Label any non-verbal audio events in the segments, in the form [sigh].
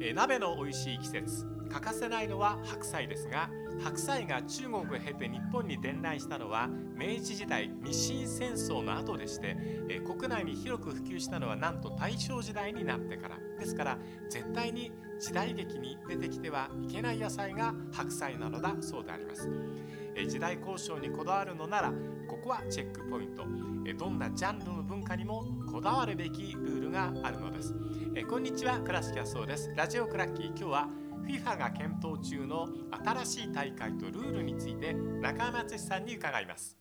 え鍋の美味しい季節。欠かせないのは白菜ですが白菜が中国を経て日本に伝来したのは明治時代日清戦争の後でして、え国内に広く普及したのはなんと大正時代になってから。ですから絶対に時代劇に出てきてはいけない野菜が白菜なのだそうであります、時代交渉にこだわるのならここはチェックポイント。えーどんなジャンルの文化にもこだわるべきルールがあるのです。えーこんにちは倉敷康夫です。ラジオクラッキー今日は FIFA が検討中の新しい大会とルールについて中山敦さんに伺います。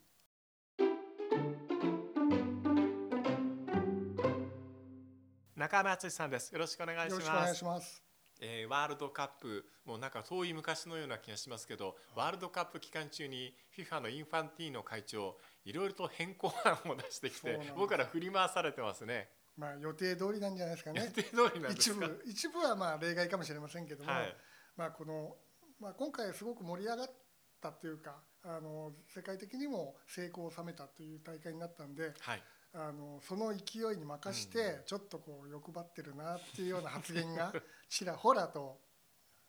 中山敦さんです。よろしくお願いしよろしくお願いします。えーワールドカップもうなんか遠い昔のような気がしますけどワールドカップ期間中に FIFA のインファンティーノ会長いろいろと変更案を出してきて僕から振り回されてますね。まあ予定通りなんじゃないですかね。予定通りなんですか？一部一部はまあ例外かもしれませんけども、はい。まあこのまあ今回すごく盛り上がったというか、あの世界的にも成功を収めたという大会になったんで、はいあのその勢いに任してちょっとこう欲張ってるなっていうような発言が [laughs] ちらほらと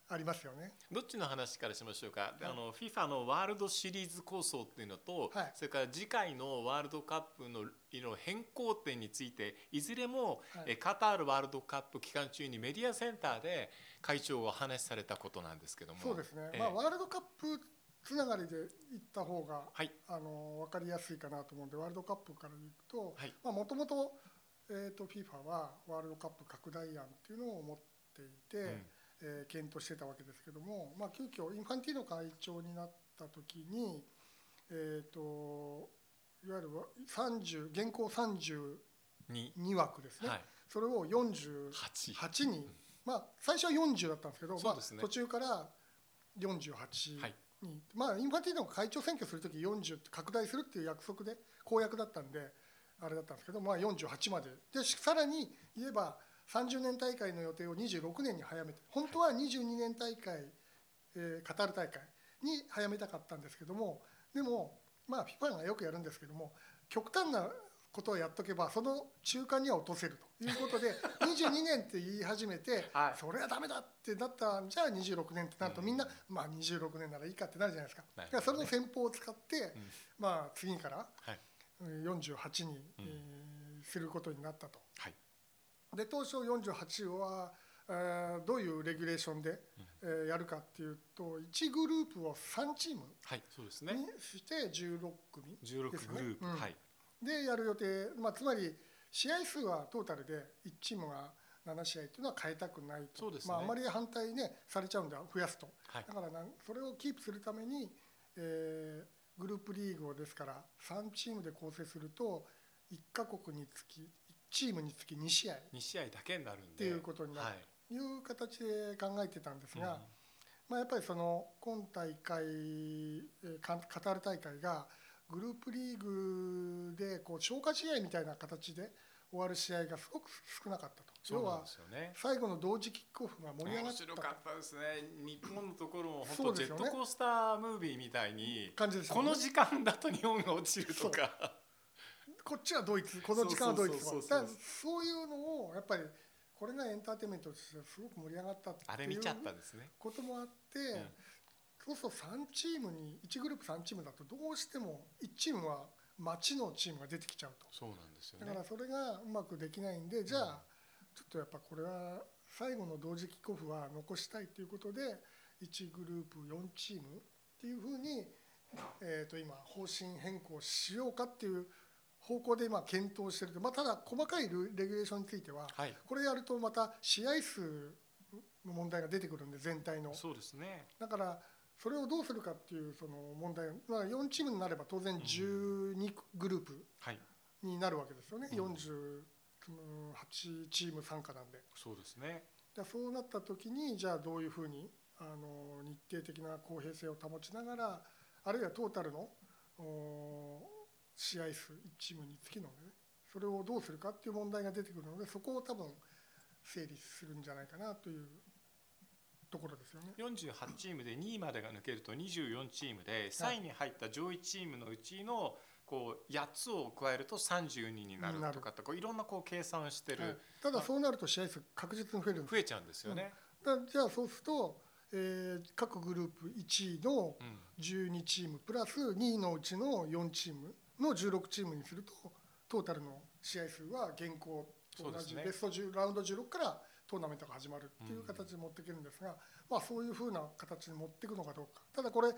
ありますよね。どっちの話からしましょうか、あの FIFA のワールドシリーズ構想っていうのと、はい。それから次回のワールドカップの変更点についていずれも、はい。えカタールワールドカップ期間中にメディアセンターで会長がお話しされたことなんですけども。そうですね。ええ。まあワールドカップつながりで行った方がはい。あの分かりやすいかなと思うんでワールドカップからいくとはい。もともとえーと FIFA はワールドカップ拡大案っていうのを持っていて、うん。えー検討してたわけですけども、まあ、急遽インファンティーノ会長になった時に、えー、といわゆる30現行32に、枠ですね、はい、それを48 8に、まあ、最初は40だったんですけど、まあ途中から48はいに、まあ、インファティーノが会長選挙するとき40って拡大するっていう約束で公約だったんであれだったんですけど、まあ、48まで。でさらに言えば30年大会の予定を26年に早めて本当は22年大会、えーカタール大会に早めたかったんですけどもでも、まあ、FIFA がよくやるんですけども極端なことをやっとけばその中間には落とせるということで [laughs] 22年って言い始めて、はい。それはダメだってなったんじゃあ26年ってなるとみんな、まあ、26年ならいいかってなるじゃないですか。だからそれの戦法を使って、うん。まあ、次からはい。うん48に、うんえーすることになったと。はい。で当初48は、えーどういうレギュレーションで、えーやるかっていうと1グループを3チームはい、そうですね。にして16組16ですね。グループ、うん。はいでやる予定、まあ、つまり試合数はトータルで1チームが7試合というのは変えたくないと。ね。まあ、あまり反対、ね、されちゃうんで増やすと、はい。だからなんそれをキープするために、えーグループリーグをですから3チームで構成すると1カ国につき1チームにつき2試合。2試合だけになるんで。っていうことになる。はい。という形で考えてたんですが、うん。まあ、やっぱりその今大会えカタール大会がグループリーグでこう消化試合みたいな形で終わる試合がすごく少なかったと。要は最後の同時キックオフが盛り上が面った。白かったですね。日本のところもそ本当ジェットコースタームービーみたいに感じですよね。この時間だと日本が落ちるとか。こっちはドイツ。この時間はドイツ。とかそういうのをやっぱりこれがエンターテインメントとしてすごく盛り上がったっていうあれ見ちゃったんですね。こともあって、そうすると3チームに1グループ3チームだとどうしても1チームは町のチームが出てきちゃうと。そうなんですよだねからそれがうまくできないんでじゃあちょっとやっぱこれは最後の同時キックオフは残したいということで1グループ4チームっていうふうに、えー、と今方針変更しようかっていう方向で今検討してると、まあ、ただ細かいルレギュレーションについてははい。これやるとまた試合数の問題が出てくるんで全体の。そうですね。だからそれをどうするかっていうその問題、まあ、4チームになれば当然12グループはい。になるわけですよね、うん。48チーム参加なんで。そうですね。でそうなった時にじゃあどういうふうにあの日程的な公平性を保ちながらあるいはトータルのお試合数1チームにつきのねそれをどうするかっていう問題が出てくるのでそこを多分整理するんじゃないかなというところですよね。48チームで2位までが抜けると24チームで3位に入った上位チームのうちのこう8つを加えると32になるとかってこういろんなこう計算をしてはい。るただそうなると試合数確実に増える増えちゃうんですよね。だじゃあそうすると、えー各グループ1位のうん。12チームプラス2位のうちの4チームの16チームにするとトータルの試合数は現行と同じ、ね。ベスト10ラウンド16からトーナメントが始まるっていう形で持っていけるんですが、まあ、そういうふうな形に持っていくのかどうか。ただこれ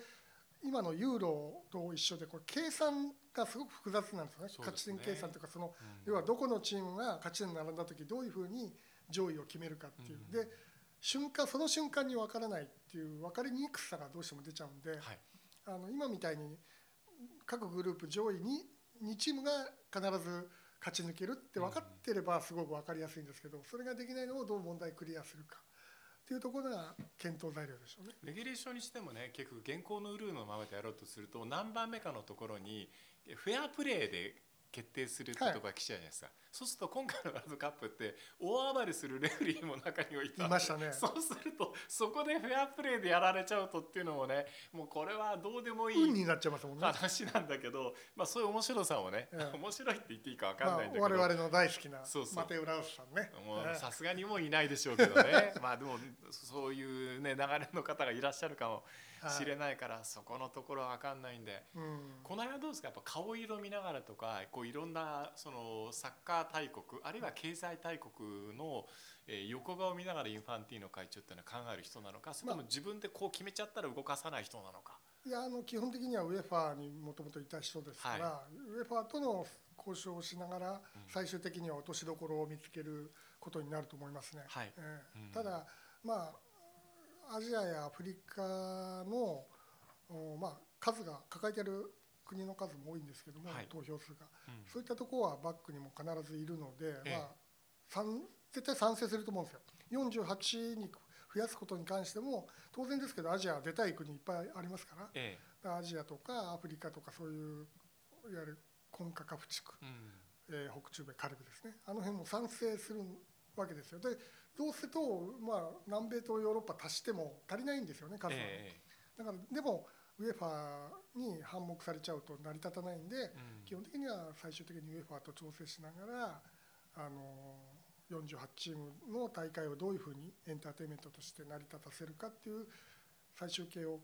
今のユーロと一緒でこれ計算がすごく複雑なんですよね。ね。勝ち点計算というかそのうん。要はどこのチームが勝ち点に並んだ時どういうふうに上位を決めるかっていう、うん。で瞬間その瞬間に分からないっていう分かりにくさがどうしても出ちゃうんで、はい。あの今みたいに各グループ上位に2チームが必ず勝ち抜けるって分かってればすごく分かりやすいんですけどそれができないのをどう問題クリアするかっていうところが検討材料でしょうね。レギュレーションにしてもね結局現行のルールのままでやろうとすると何番目かのところにフェアプレーで決定するってところが来ちゃうじゃないですか、そうすると今回のワールドカップって大暴れするレフェリーも中にはいた。いましたね。そうするとそこでフェアプレーでやられちゃうとっていうのもねもうこれはどうでもいい運になっちゃいますもんね。話なんだけど、まあ、そういう面白さもね、ええ。面白いって言っていいか分かまあんないんだけど、我々の大好きなマテウラウスさんね。さすがにもういないでしょうけどね。[laughs] まあでもそういうね流れの方がいらっしゃるかもしれないから、そこのところは分かんないんで。うん。この辺はどうですか？やっぱ顔色見ながらとかこういろんなそのサッカー大国あるいは経済大国の、えー横顔を見ながらインファンティーノ会長っていうのは考える人なのかそれとも自分でこう決めちゃったら動かさない人なのか？いやあの基本的にはウェファーにもともといた人ですから、ウェファーとの交渉をしながら最終的には落としどころを見つけることになると思いますね。はいええうんただまあアジアやアフリカのおまあ数が抱えている国の数も多いんですけども、はい。投票数が、うん。そういったところはバックにも必ずいるので、ええ。まあ賛絶対賛成すると思うんですよ。48に増やすことに関しても当然ですけどアジアは出たい国いっぱいありますから。えアジアとかアフリカとかそういういわゆるコンカカフ地区、えうん。えー北中米カリブですね。あの辺も賛成するわけですよ。でどうせと、まあ、南米とヨーロッパ足しても足りないんですよね数はね、え。だからでもウェファーに反目されちゃうと成り立たないんで、えうん。基本的には最終的にウェファーと調整しながらあの48チームの大会をどういうふうにエンターテインメントとして成り立たせるかっていう最終形を、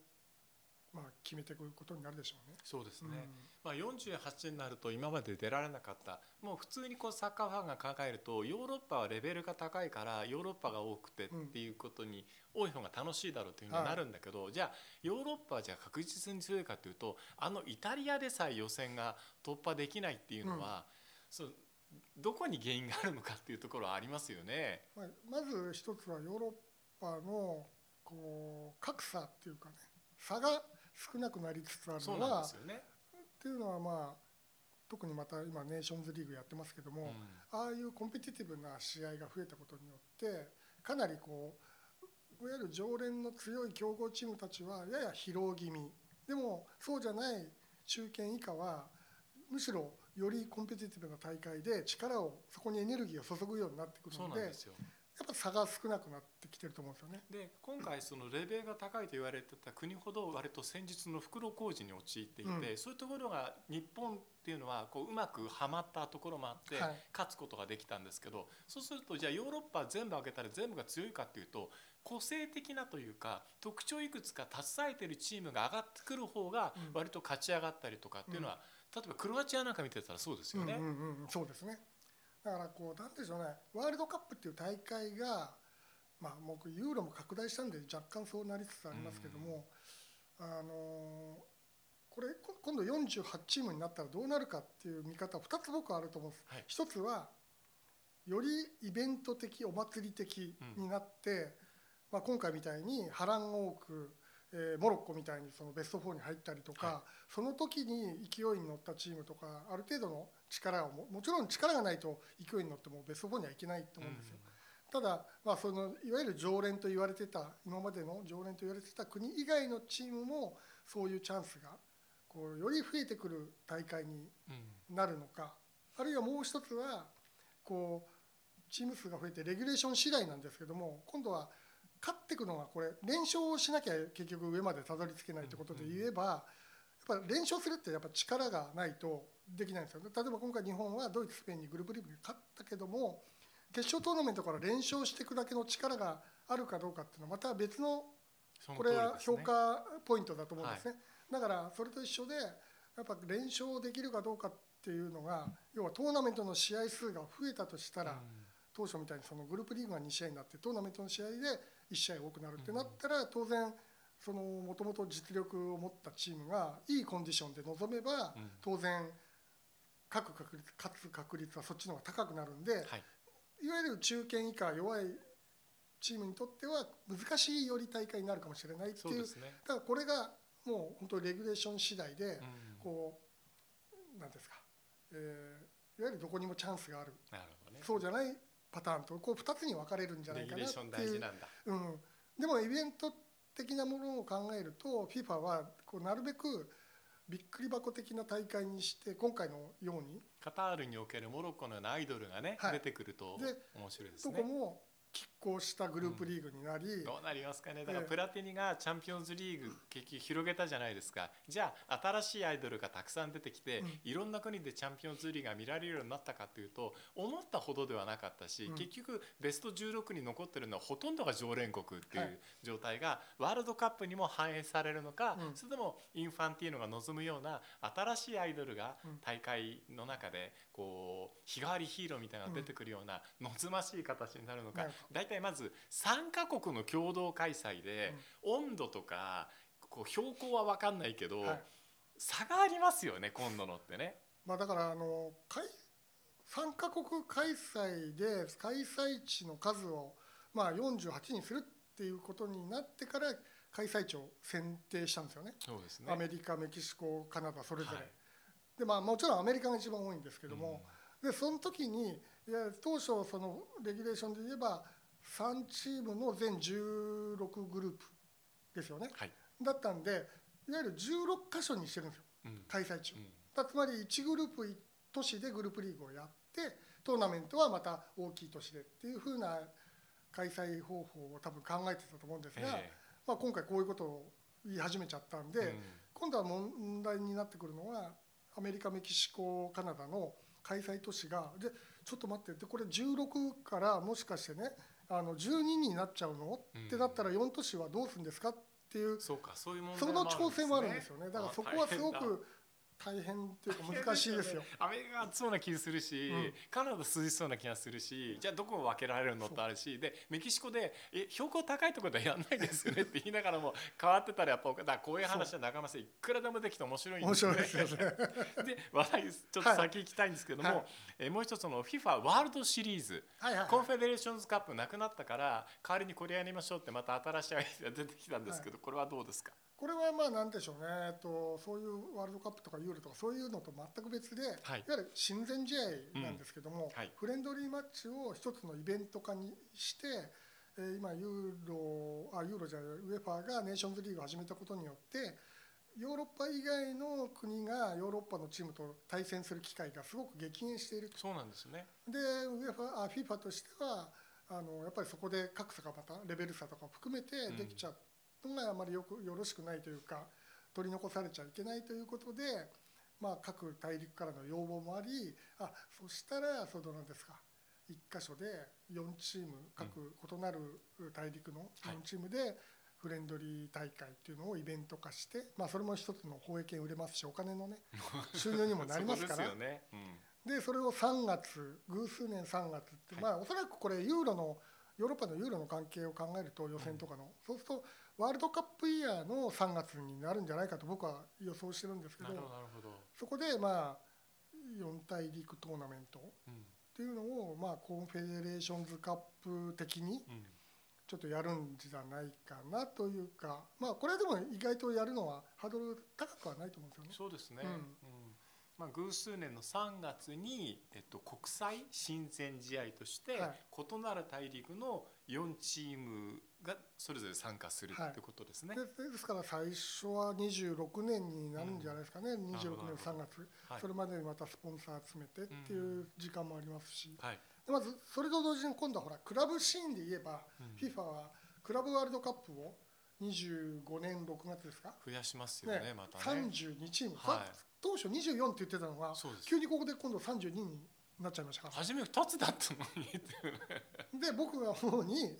まあ、決めていくことになるでしょうね。そうですね、うん。まあ、48になると今まで出られなかった。もう普通にこうサッカーファンが考えるとヨーロッパはレベルが高いからヨーロッパが多くてっていうことに多い方が楽しいだろうというふうになるんだけど、じゃあヨーロッパはじゃあ確実に強いかというとあのイタリアでさえ予選が突破できないっていうのは、そうどこに原因があるのかっていうところはありますよね。まあ、まず一つはヨーロッパのこう格差っていうかね差が少なくなりつつあるのはね。っていうのはまあ特にまた今ネーションズリーグやってますけども、ああいうコンペティティブな試合が増えたことによってかなりこういわゆる常連の強い強豪チームたちはやや疲労気味でもそうじゃない中堅以下はむしろよりコンペティティブな大会で力をそこにエネルギーを注ぐようになってくるのでやっ。ぱ差が少なくなってきてると思うんですよね。で今回そのレベルが高いと言われてた国ほど割と戦術の袋小路に陥っていて、うん。そういうところが日本っていうのはこううまくはまったところもあって、はい。勝つことができたんですけどそうするとじゃあヨーロッパ全部開けたら全部が強いかっていうと個性的なというか特徴いくつか携えてるチームが上がってくる方がうん。割と勝ち上がったりとかっていうのは、例えばクロアチアなんか見てたらそうですよね。うんうんうん、そうですね。だからこうなんでしょうね。ワールドカップっていう大会がまあもうユーロも拡大したんで若干そうなりつつありますけども、あのーこれこ今度48チームになったらどうなるかっていう見方は2つ僕はあると思うんです、はい。一つはよりイベント的お祭り的になって、まあ、今回みたいに波乱多く、えーモロッコみたいにそのベスト4に入ったりとか、はその時に勢いに乗ったチームとかある程度の力をももちろん力がないと勢いに乗ってもベスト4にはいけないと思うんですよ。ただ、まあ、そのいわゆる常連と言われてた今までの常連と言われてた国以外のチームもそういうチャンスがこうより増えてくる大会にうん。なるのか。あるいはもう一つはこうチーム数が増えてレギュレーション次第なんですけども今度は勝っていくのがこれ連勝をしなきゃ結局上までたどり着けないということで言えばやっぱ連勝するってやっぱ力がないとできないんですよ。例えば今回日本はドイツスペインにグループリーグで勝ったけども決勝トーナメントから連勝していくだけの力があるかどうかっていうのはまた別のこれは評価ポイントだと思うんですね、だからそれと一緒でやっぱ連勝できるかどうかっていうのが要はトーナメントの試合数が増えたとしたら、うん。当初みたいにそのグループリーグが2試合になってトーナメントの試合で1試合多くなるってなったら当然そのもともと実力を持ったチームがいいコンディションで臨めばうん。当然各確率勝つ確率はそっちの方が高くなるんで、はいいわゆる中堅以下弱いチームにとっては難しいより大会になるかもしれないっていう。ね。だからこれがもう本当レギュレーション次第でうん。こうなんですか、えーいわゆるどこにもチャンスがある。なるほどね。そうじゃないパターンとこう2つに分かれるんじゃないかなっていう、でもイベント的なものを考えると FIFA はこうなるべくびっくり箱的な大会にして今回のようにカタールにおけるモロッコのようなアイドルがね、はい出てくるとで面白いですねどこ。も拮抗したグループリーグになり、どうなりますかね。だからええプラティニがチャンピオンズリーグ結局広げたじゃないですか。じゃあ新しいアイドルがたくさん出てきて、うん。いろんな国でチャンピオンズリーグが見られるようになったかというと思ったほどではなかったし、うん。結局ベスト16に残ってるのはほとんどが常連国っていはいう状態がワールドカップにも反映されるのか、うん。それともインファンティーノが望むような新しいアイドルがうん。大会の中でこう日替わりヒーローみたいなのが出てくるような望ましい形になるのか、大体まず3カ国の共同開催で、温度とかこう標高は分かんないけど、はい。差がありますよね今度のってね。まあ、だからあの開3カ国開催で開催地の数を、まあ、48にするっていうことになってから開催地を選定したんですよね。そうですアメリカメキシコカナダそれぞれ、はい。でまあもちろんアメリカが一番多いんですけども、でその時にいや当初そのレギュレーションで言えば3チームの全16グループですよね。はい、だったんでいわゆる16箇所にしてるんですよ。うん。開催地を。うん。だつまり1グループ1都市でグループリーグをやってトーナメントはまた大きい都市でっていう風な開催方法を多分考えてたと思うんですが、えまあ、今回こういうことを言い始めちゃったんで、え今度は問題になってくるのはアメリカメキシコカナダの開催都市がでちょっと待ってでこれ16からもしかしてねあの12になっちゃうの、うんってなったら4都市はどうするんですか？っていうそうかそういう問題その挑戦もあるんですよね。だからあそこはすごく大変っていうか難しいですよ。[laughs] アメリカが暑そうな気するし、うん。カナダ涼しそうな気がするしじゃあどこを分けられるのってあるしでメキシコでえ標高高いところではやんないですよねって [laughs] 言いながらも変わってたらやっぱだこういう話は中山さんいくらでもできて面白いんで。すよね。面白いですよね。[laughs] で話題ちょっと先行きたいんですけども、はいえもう一つの FIFA ワールドシリーズ。はいはいコンフェデレーションズカップなくなったから代わりにこれやりましょうってまた新しいアイデアが出てきたんですけど、これはどうですか？これはまあなんでしょうね、えっと、そういうワールドカップとかユーロとかそういうのと全く別で、はいい、わゆる親善試合なんですけども、うんはいフレンドリーマッチを一つのイベント化にして、えー今ユーロあユーロじゃないウェファーがネーションズリーグを始めたことによってヨーロッパ以外の国がヨーロッパのチームと対戦する機会がすごく激減していると。そうなんですね。でウェファあ FIFA としてはあのやっぱりそこで格差がまたレベル差とかを含めてできちゃうのがあまりよくよろしくないというか取り残されちゃいけないということで、まあ、各大陸からの要望もありあそしたらそのなんですか。1箇所で4チーム各異なる大陸のはい。4チームでフレンドリー大会っていうのをイベント化して、まあ、それも一つの放映権売れますしお金のね [laughs] 収入にもなりますから。でそれを3月偶数年3月って、はい。まあおそらくこれユーロのヨーロッパのユーロの関係を考えると予選とかの、そうするとワールドカップイヤーの3月になるんじゃないかと僕は予想してるんですけどなるほどなるほど。そこでまあ4大陸トーナメントっうんていうのをまあコンフェデレーションズカップ的にうんちょっとやるんじゃないかなというかまあこれはでも意外とやるのはハードル高くはないと思うんですよね。そうですね。うんうんまあ、偶数年の3月に、えっと、国際親善試合として、はい。異なる大陸の4チームがそれぞれ参加するはいってことですね。でですから最初は26年になるんじゃないですかね、26年3月、はい。それまでにまたスポンサー集めてっていう時間もありますし、はい。でまずそれと同時に今度はほらクラブシーンで言えば、うん。FIFA はクラブワールドカップを25年6月ですか、増やしますよねねまたね。32チーム、はい当初24って言ってたのが急にここで今度32になっちゃいましたから。初め2つだったのにで僕が思うに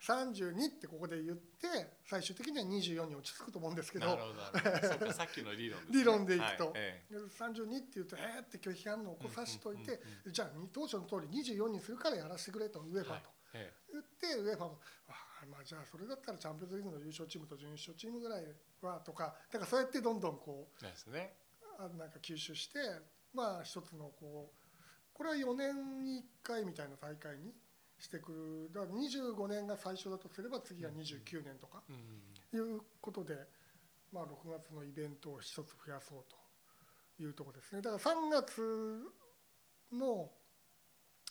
32ってここで言って最終的には24に落ち着くと思うんですけど。さっきの理論ね。理論でいくと、はいええ。32って言うとえーって拒否反応を起こさしといて、うんうんじゃあ当初の通り24にするからやらせてくれとウェファはいーとえ言って、ウェファーもあーまあじゃあそれだったらチャンピオンズリーグの優勝チームと準優勝チームぐらいはとかだからそうやってどんどんこうえですね。あなんか吸収してまあ一つのこうこれは4年に1回みたいな大会にしてくる。だから25年が最初だとすれば次は29年とかうんいうことで、まあ、6月のイベントを一つ増やそうというところですね。だから3月の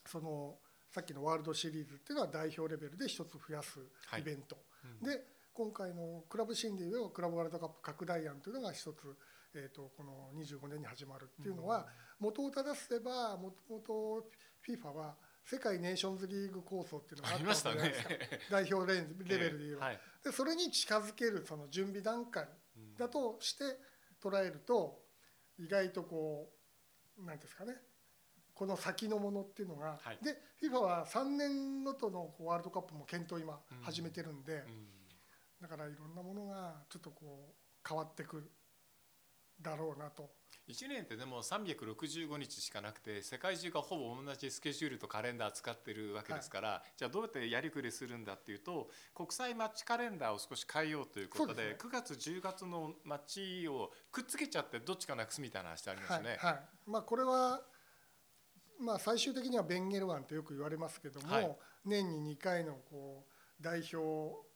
そのさっきのワールドシリーズっていうのは代表レベルで一つ増やすはい。イベント、うん。で今回のクラブシンディのクラブワールドカップ拡大案というのが一つ、えー、とこの25年に始まるっていうのは、元を正せばもともと FIFA は世界ネーションズリーグ構想っていうのがあありましたねったわけじゃないですか。代表レレベルで言えば、はい。でそれに近づけるその準備段階うん。だとして捉えると意外とこうなんですかね。この先のものっていうのが、はい。で FIFA は3年ごとのワールドカップも検討今うん始めてるんで、うん。だからいろんなものがちょっとこう変わってくるだろうなと。1年ってでも365日しかなくて世界中がほぼ同じスケジュールとカレンダー使ってるわけですから、じゃあどうやってやりくりするんだっていうと国際マッチカレンダーを少し変えようということでですね9月10月のマッチをくっつけちゃってどっちかなくすみたいな話ありますね。はいはいまあ、これは、まあ、最終的にはベンゲルワンとよく言われますけども、はい年に2回のこう代表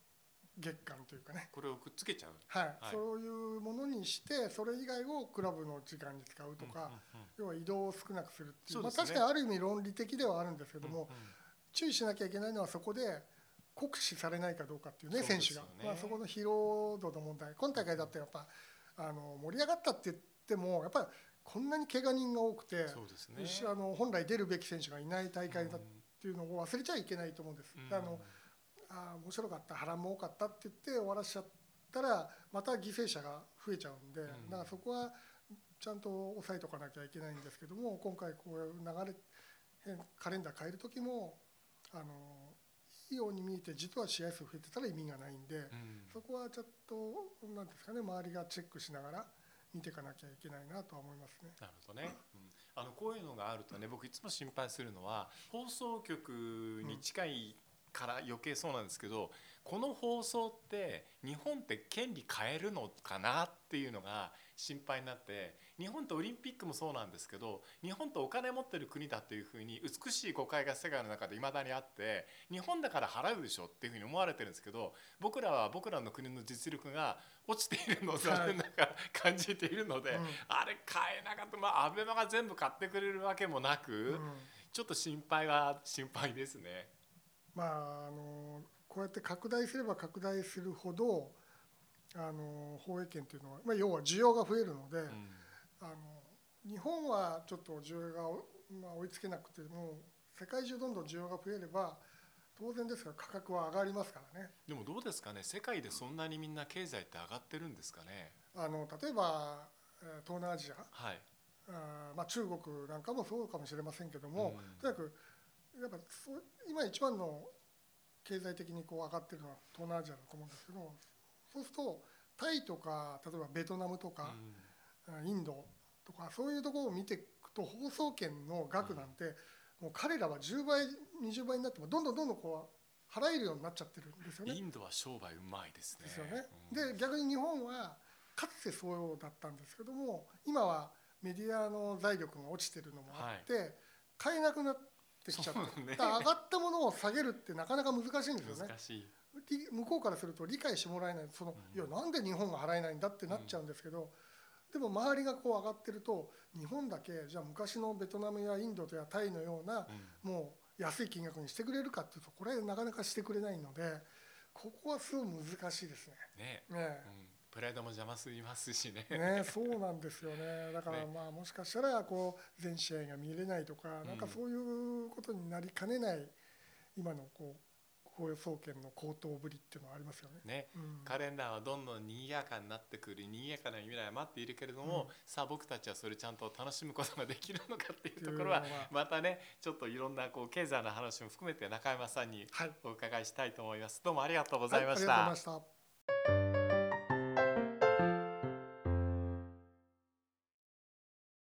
月間というかね、これをくっつけちゃう。はい。はい。そういうものにしてそれ以外をクラブの時間に使うとか、要は移動を少なくするっていうまあ、確かにある意味論理的ではあるんですけども、うんうん。注意しなきゃいけないのはそこで酷使されないかどうかっていうねそう選手が、まあ、そこの疲労度の問題。今大会だってやっぱあの盛り上がったって言ってもやっぱりこんなに怪我人が多くて、そうですね。しあの本来出るべき選手がいない大会だっうんていうのを忘れちゃいけないと思うんです。うん。あのあー面白かった波乱も多かったって言って終わらしちゃったらまた犠牲者が増えちゃうんで、ん。だからそこはちゃんと抑えとかなきゃいけないんですけども今回こういう流れ変カレンダー変える時もあのいいように見えて実は試合数増えてたら意味がないんで、うん。そこはちょっとなんですかね周りがチェックしながら見ていかなきゃいけないなとは思いますね。なるほどね、うん、あのこういうのがあるとね僕いつも心配するのは放送局に近いから余計そうなんですけど、この放送って日本って権利変えるのかなっていうのが心配になって日本とオリンピックもそうなんですけど日本とお金持ってる国だっていうふうに美しい誤解が世界の中でいまだにあって日本だから払うでしょっていうふうに思われてるんですけど僕らは僕らの国の実力が落ちているのを残念ながら感じているので、うん。あれ買えなかった。まあアベマが全部買ってくれるわけもなく、うん。ちょっと心配は心配ですね。まあ、あのこうやって拡大すれば拡大するほどあの放映権というのは、まあ、要は需要が増えるので、うんあの日本はちょっと需要が、まあ、追いつけなくても世界中どんどん需要が増えれば当然ですが価格は上がりますからね。でもどうですかね世界でそんなにみんな経済って上がってるんですかね？あの例えばえー東南アジアはい、あーまあ、中国なんかもそうかもしれませんけども、うんとにかくやっぱそう今一番の経済的にこう上がってるのは東南アジアだと思うんですけどそうするとタイとか例えばベトナムとか、あインドとかそういうところを見ていくと放送権の額なんて、もう彼らは10倍20倍になってもどんどんどんどんこう払えるようになっちゃってるんですよね。インドは商売うまいですね。ですよね。うんで逆に日本はかつてそうだったんですけども今はメディアの財力が落ちてるのもあって、買えなくなってきちゃってねだから上がったものを下げるってなかなか難しいんですよね。難。しい。り向こうからすると理解してもらえない。その、うん。いやなんで日本が払えないんだってなっちゃうんですけど、でも周りがこう上がってると日本だけじゃあ昔のベトナムやインドやタイのようなうん。もう安い金額にしてくれるかっていうとこれなかなかしてくれないのでここはすごい難しいですね。ね、ねうん、プライドも邪魔すぎますしね。ね、そうなんですよね。だからね。まあもしかしたらこう全試合が見れないとか、なんかそういうことになりかねない今のこう公総研の高騰ぶりっていうのはありますよね。ね、うん。カレンダーはどんどん賑やかになってくる賑やかな未来は待っているけれども、うん。さあ僕たちはそれちゃんと楽しむことができるのかっていうところは。またねちょっといろんなこう経済の話も含めて中山さんにはい、お伺いしたいと思います。どうもありがとうございました、はいありがとうございました。